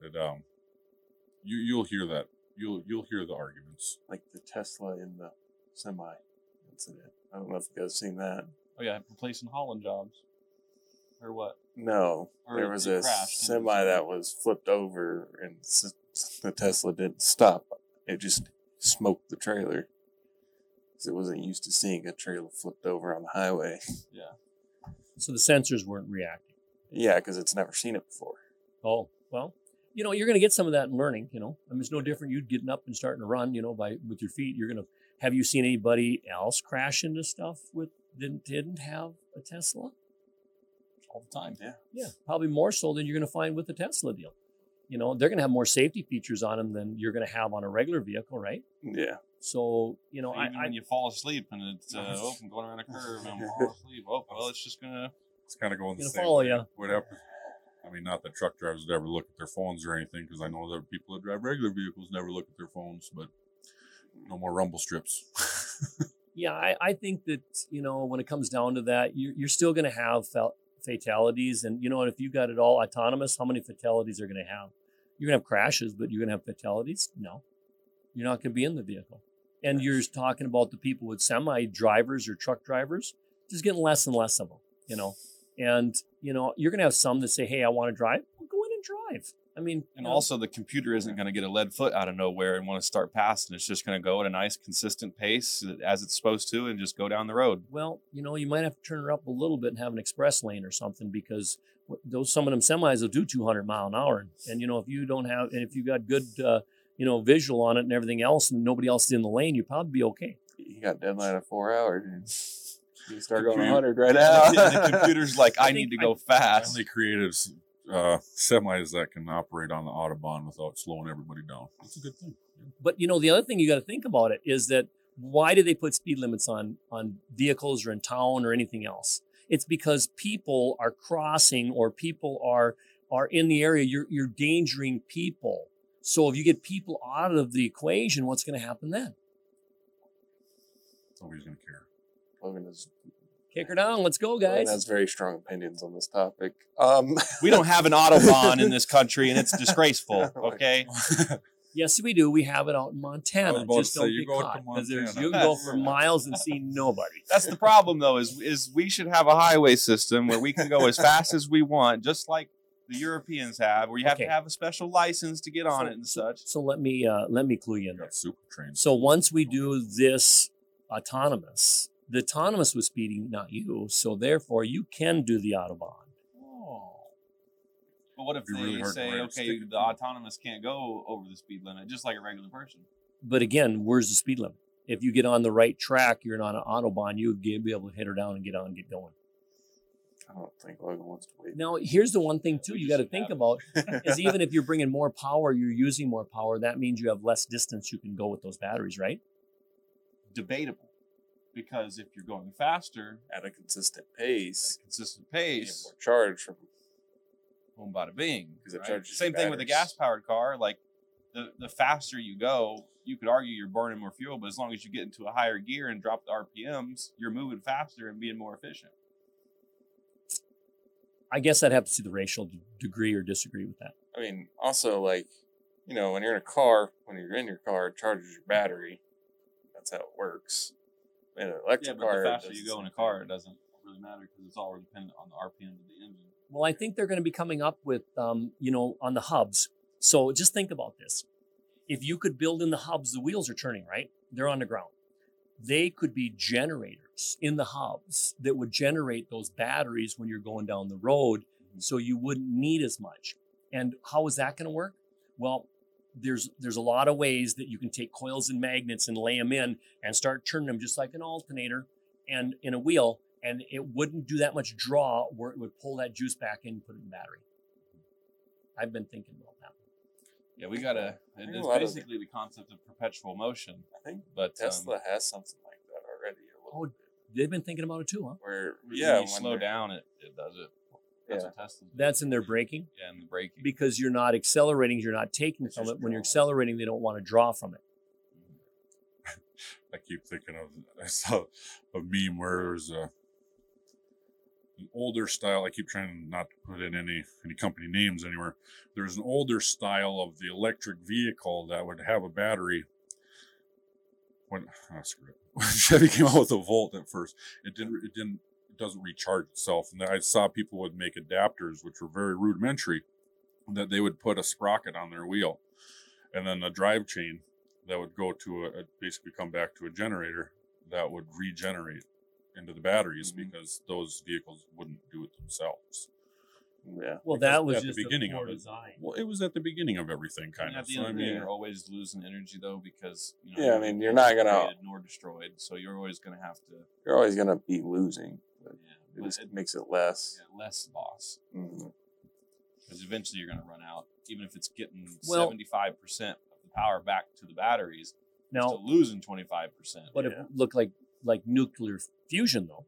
but um, you you'll hear that you'll you'll hear the arguments. Like the Tesla in the semi incident. I don't know if you guys seen that. Oh yeah, replacing Holland jobs. Or what? No, Or there was a crashed semi that was flipped over, and the Tesla didn't stop. It just smoked the trailer because it wasn't used to seeing a trailer flipped over on the highway. *laughs* Yeah. So the sensors weren't reacting. Yeah, because it's never seen it before. Oh, well, you know, you're going to get some of that in learning, you know. I mean, it's no different you getting up and starting to run, you know, by with your feet. You're going to have you seen anybody else crash into stuff with that didn't have a Tesla? All the time. Yeah. Yeah, probably more so than you're going to find with the Tesla deal. You know, they're going to have more safety features on them than you're going to have on a regular vehicle, right? Yeah. So, you know, Even I when you fall asleep and it's uh, *laughs* oh, I'm going around a curve and *laughs* I'm falling asleep. Oh, well, it's just gonna. It's kind of going the Gonna same follow way. ya. What? I mean, not that truck drivers would ever look at their phones or anything, because I know that people that drive regular vehicles never look at their phones. But no more rumble strips. *laughs* Yeah, I, I think that you know when it comes down to that, you're, you're still going to have fatalities, and you know if you got it all autonomous, how many fatalities are going to have? You're going to have crashes, but you're going to have fatalities? No, you're not going to be in the vehicle. And you're talking about the people with semi drivers or truck drivers, just getting less and less of them, you know. And you know you're going to have some that say, "Hey, I want to drive." Well, go in and drive. I mean, And you know, also, the computer isn't going to get a lead foot out of nowhere and want to start passing. It's just going to go at a nice, consistent pace as it's supposed to, and just go down the road. Well, you know, you might have to turn her up a little bit and have an express lane or something because those some of them semis will do 200 mile an hour, and, and you know if you don't have and if you got good uh, you know visual on it and everything else, and nobody else is in the lane, you'd probably be okay. You got deadline of four hours. You start going Computer- 100 right *laughs* now. the, computer's like, I need to go fast. Finally created uh, semis that can operate on the autobahn without slowing everybody down. That's a good thing. But you know, the other thing you got to think about it is that why do they put speed limits on on vehicles or in town or anything else? It's because people are crossing or people are are in the area. You're you're endangering people. So if you get people out of the equation, what's going to happen then? Nobody's gonna care. Logan is Kick her down. Let's go, Logan guys. has very strong opinions on this topic. Um, We don't have an autobahn in this country, and it's *laughs* disgraceful. Okay, *laughs* Yes, we do. We have it out in Montana. I was about Just to don't you get go caught because you can go *laughs* for miles and see nobody. that's the problem, though. Is is we should have a highway system where we can go as fast as we want, just like the Europeans have, where you have Okay. to have a special license to get on So- it and such. So let me uh, let me clue you in. You there. got super trains. So once we do this autonomous, the autonomous was speeding, not you. So therefore, you can do the autobahn. Oh. But what if It'd they really say, okay, stick. the autonomous can't go over the speed limit, just like a regular person? But again, where's the speed limit? If you get on the right track, you're not an autobahn. You would be able to hit her down and get on and get going. I don't think Logan wants to wait. Now, here's the one thing too We you got to think have about is even if you're *laughs* bringing more power, you're using more power. That means you have less distance you can go with those batteries, right? Debatable, because if you're going faster At a consistent at a pace, consistent you get pace, more charge from boom, bada bing. 'Cause it right? charges your Same thing with a gas powered car. Like the the faster you go, you could argue you're burning more fuel, but as long as you get into a higher gear and drop the RPMs, you're moving faster and being more efficient. I guess I'd have to see the racial d- degree or disagree with that. I mean, also like, you know, when you're in a car, when you're in your car, it charges your battery. That's how it works. In an electric yeah, but car, the faster you go in a car, it doesn't really matter because it's all dependent on the RPM of the engine. Well, I think they're going to be coming up with, um, you know, on the hubs. So just think about this. If you could build in the hubs, the wheels are turning, right? They're on the ground. They could be generators in the hubs that would generate those batteries when you're going down the road so you wouldn't need as much. And how is that going to work? Well, there's there's a lot of ways that you can take coils and magnets and lay them in and start turning them just like an alternator and in a wheel and it wouldn't do that much draw where it would pull that juice back in and put it in the battery. I've been thinking about that. Yeah, we gotta. A It's lot of- basically the concept of perpetual motion, I think but um, Tesla has something like that already. A little Oh, bit, They've been thinking about it too, huh? where yeah, yeah, you slow down, it, it does it. That's Yeah. what. That's in their braking yeah, and the braking. because you're not accelerating, you're not taking It's from it. When you're accelerating, they don't want to draw from it. *laughs* I keep thinking of I saw a meme where there's a uh, an older style. I keep trying not to put in any any company names anywhere. There's an older style of the electric vehicle that would have a battery. When oh, screw it. *laughs* Chevy came out with a Volt at first, it didn't it didn't it doesn't recharge itself. And I saw people would make adapters, which were very rudimentary, that they would put a sprocket on their wheel, and then a drive chain that would go to a, a basically come back to a generator that would regenerate into the batteries Mhm. because those vehicles wouldn't do it themselves. yeah, Well, Because that was at the beginning the of it. design. Well, it was at the beginning of everything, And kind at of. the So end I of the day, mean, you're always losing energy though because you know Yeah, I mean, you're vehicle not gonna- created nor destroyed, so you're always going to have to you're always gonna be losing. But yeah, it just it- makes it less. yeah, less loss Mhm. because eventually you're going to run out, even if it's getting Well- seventy five percent of the power back to the batteries. Now, still losing twenty five percent. but yeah. it looked like like nuclear fusion, though.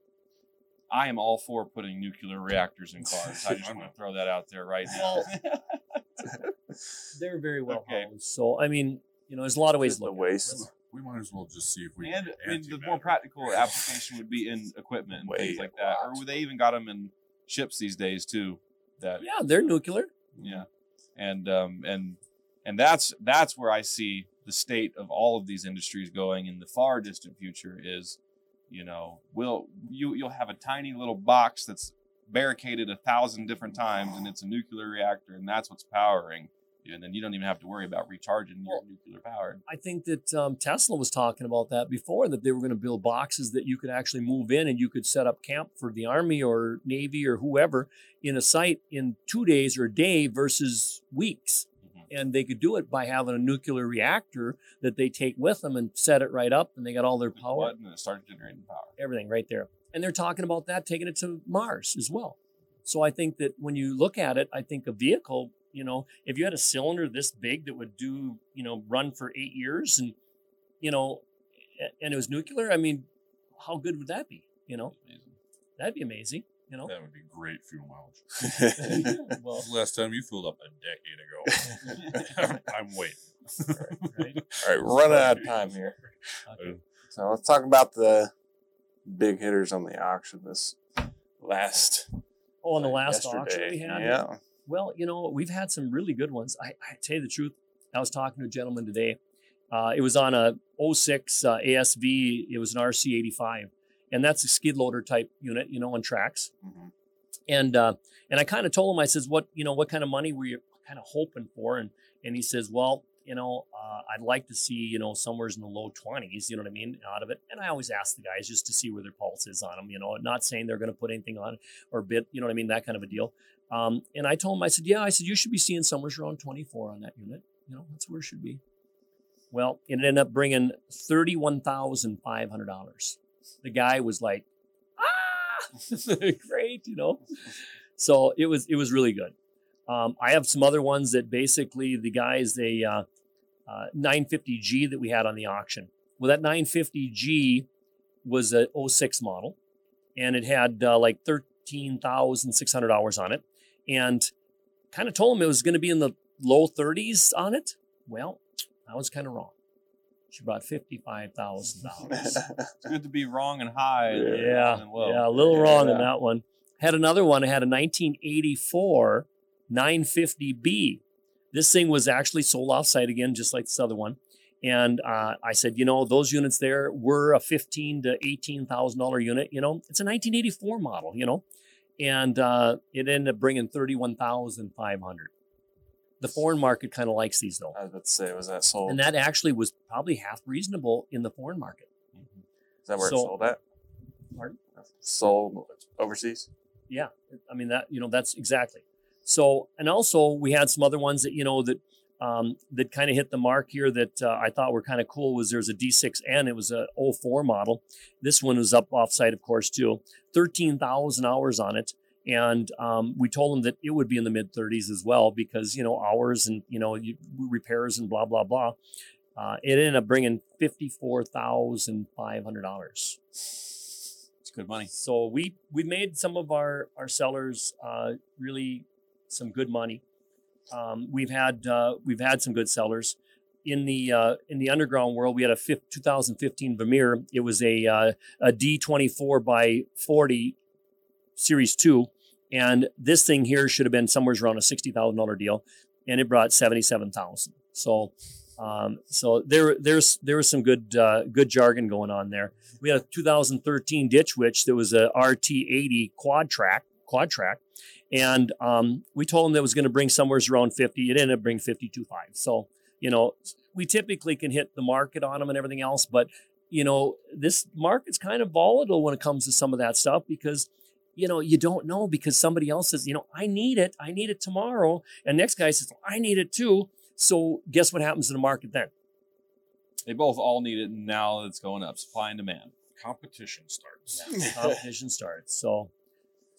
I am all for putting nuclear reactors in cars. I just want to *laughs* throw that out there right now. *laughs* They're very well Okay. housed. So, I mean, you know, there's a lot of ways Just to a look waste. We might as well just see if we. and can I mean, the more practical application would be in equipment and Way things like that. lot. Or they even got them in ships these days too. That. Yeah, they're nuclear. yeah, and um, and and that's that's where I see the state of all of these industries going in the far distant future. Is you know, will you you'll have a tiny little box that's barricaded a thousand different times, and it's a nuclear reactor, and that's what's powering. And then you don't even have to worry about recharging your Well, nuclear power. I think that um, Tesla was talking about that before that they were going to build boxes that you could actually move in and you could set up camp for the army or navy or whoever in a site in two days or a day versus weeks. Mhm. And they could do it by having a nuclear reactor that they take with them and set it right up, and they got all their power, and it starts generating power. everything right there. and they're talking about that taking it to Mars as well. So I think that when you look at it, I think a vehicle, you know, if you had a cylinder this big that would do, you know, run for eight years and, you know, and it was nuclear, I mean, how good would that be? You know, that'd be amazing. You know, That would be great fuel mileage. *laughs* well, Last time you filled up a decade ago. *laughs* *laughs* I'm waiting. right? All right, we're running out of time here. Okay. So let's talk about the big hitters on the auction this last Oh, on the like, last auction we had, Yeah. Well, you know, we've had some really good ones. I, I tell you the truth, I was talking to a gentleman today. Uh, it was on a 06 uh, ASV. It was an RC85, and that's a skid loader type unit, you know, on tracks. Mhm. And uh, and I kind of told him, I says, what you know, what kind of money were you kind of hoping for? And and he says, well, you know, uh, I'd like to see, you know, somewhere in the low 20s, you know what I mean, out of it. And I always ask the guys just to see where their pulse is on them, you know, not saying they're going to put anything on or bid, you know what I mean, that kind of a deal. Um, and I told him, I said, yeah, I said, you should be seeing somewhere around 24 on that unit. You know, that's where it should be. Well, it ended up bringing $31,500. The guy was like, ah, *laughs* great, you know? So it was, it was really good. Um, I have some other ones that basically the guys, they, uh, uh, 950G that we had on the auction. Well, that 950G was a 06 model and it had uh, like 13,600 hours on it. And kind of told him it was going to be in the low 30s on it. Well, I was kind of wrong. She brought $55,000. *laughs* It's good to be wrong and high. and yeah, and yeah, a little wrong on Yeah. that one. Had another one. I had a 1984 950B. This thing was actually sold off site again, just like this other one. And uh, I said, you know, those units there were a fifteen to eighteen thousand dollar unit. You know, it's a 1984 model. You know, and uh, it ended up bringing thirty one thousand five hundred. The foreign market kind of likes these though, I was about to say, was that sold? and that actually was probably half reasonable in the foreign market. Is that where so- it sold at? Pardon? Sold overseas? Yeah, I mean that you know that's exactly. So and also we had some other ones that you know that um, that kind of hit the mark here that uh, I thought were kind of cool was there's a D6N it was a 04 model. This one was up offsite of course too. 13,000 hours on it. And um, we told them that it would be in the mid 30s as well because you know hours and you know you, repairs and blah blah blah. Uh, it ended up bringing fifty four thousand five hundred dollars. It's good money. So we we made some of our our sellers uh, really some good money. Um, we've had uh, we've had some good sellers in the uh, in the underground world. We had a fif- 2015 Vermeer. It was a uh, a D24 by 40 Series two, and this thing here should have been somewhere around a sixty thousand dollar deal, and it brought seventy seven thousand. So. Um, so there, there's there was some good uh, good jargon going on there. We had a 2013 Ditch Witch that was a RT80 quad track, quad track, and um, we told them that was going to bring somewhere around 50. It ended up bringing 52.5. So you know, we typically can hit the market on them and everything else, but you know, this market's kind of volatile when it comes to some of that stuff because you know you don't know because somebody else says you know I need it, I need it tomorrow, and next guy says I need it too. So guess what happens to the market then? They both all need it and now it's going up. Supply and demand. Competition starts. competition starts. So,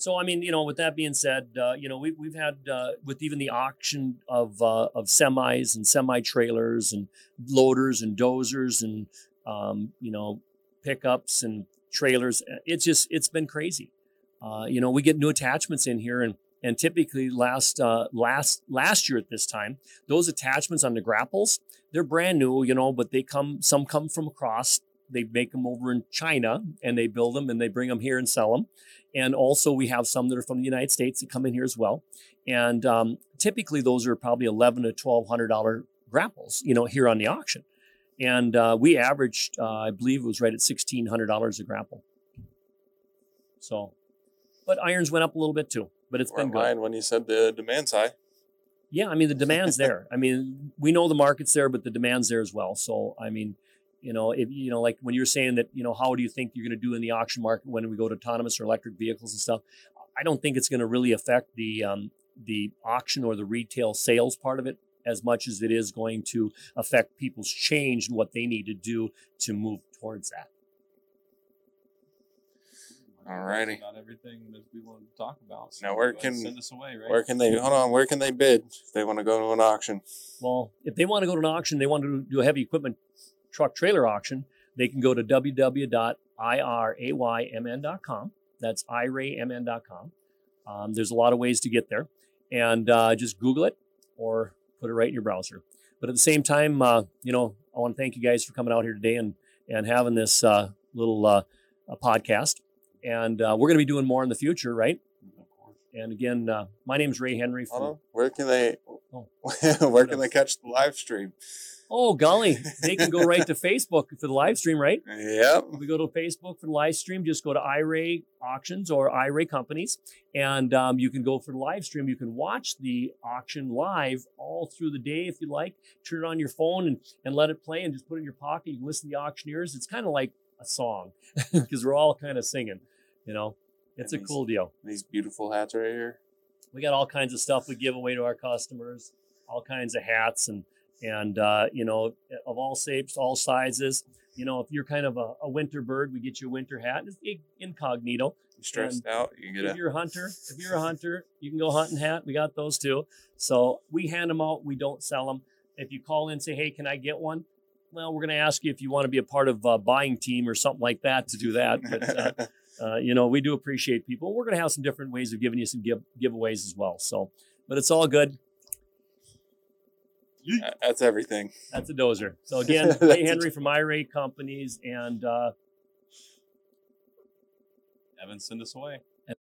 so I mean, you know, with that being said, uh, you know, we, we've had uh, with even the auction of uh, of semis and semi trailers and loaders and dozers and um, you know pickups and trailers. uh, It's just it's been crazy. Uh, you know, we get new attachments in here and. And typically, last uh, last last year at this time, those attachments on the grapples, they're brand new, you know, but they come some come from across they make them over in China and they build them and they bring them here and sell them. And also we have some that are from the United States that come in here as well. And um, typically those are probably eleven to twelve hundred dollar grapples, you know, here on the auction. And uh, we averaged, uh, I believe it was right at sixteen hundred dollars a grapple. So, but irons went up a little bit too, but it's been good. when you said the demand's high. Yeah, I mean the *laughs* demand's there. I mean, we know the market's there, but the demand's there as well. So, I mean, you know, if you know, like when you're saying that, you know, how do you think you're going to do in the auction market when we go to autonomous or electric vehicles and stuff? I don't think it's going to really affect the um, the auction or the retail sales part of it as much as it is going to affect people's change and what they need to do to move towards that. Alrighty. About everything that we wanted to talk about. So Now, where go ahead can- send us away, right? Where can they hold on? Where can they bid if they want to go to an auction? Well, if they want to go to an auction, they want to do a heavy equipment truck trailer auction, they can go to www.iraymn.com. That's iraymn.com. Um, there's a lot of ways to get there. And uh, just Google it or put it right in your browser. But at the same time, uh, you know, I want to thank you guys for coming out here today and, and having this uh, little uh, podcast. And uh, we're going to be doing more in the future, right? And again, uh, my name is Ray Henry. From. Where can they? Oh. *laughs* where can they catch the live stream? Oh, golly, they can go right to *laughs* Facebook for the live stream, right? Yep. We go to Facebook for the live stream, just go to IRAY Auctions or IRAY Companies, and um, you can go for the live stream. You can watch the auction live all through the day if you like. Turn it on your phone and, and let it play, and just put it in your pocket. You can listen to the auctioneers. It's kind of like a song *laughs* because we're all kind of singing. You know, it's a And cool deal. These beautiful hats right here. We got all kinds of stuff we give away to our customers, all kinds of hats and and uh, you know of all shapes, all sizes. You know, if you're kind of a, a winter bird, we get you a winter hat. It's incognito. You stressed out? You can If get a. you're a hunter, if you're a *laughs* hunter, you can go hunting hat. We got those too. So we hand them out. We don't sell them. If you call in and say, "Hey, can I get one?" Well, we're going to ask you if you want to be a part of a buying team or something like that to do that. But uh, *laughs* uh, you know, we do appreciate people. We're going to have some different ways of giving you some give, giveaways as well. So, but it's all good. That's everything. That's a dozer. So *laughs* again, That's Ray a Henry from IRAY Companies, and uh, Evan, send us away.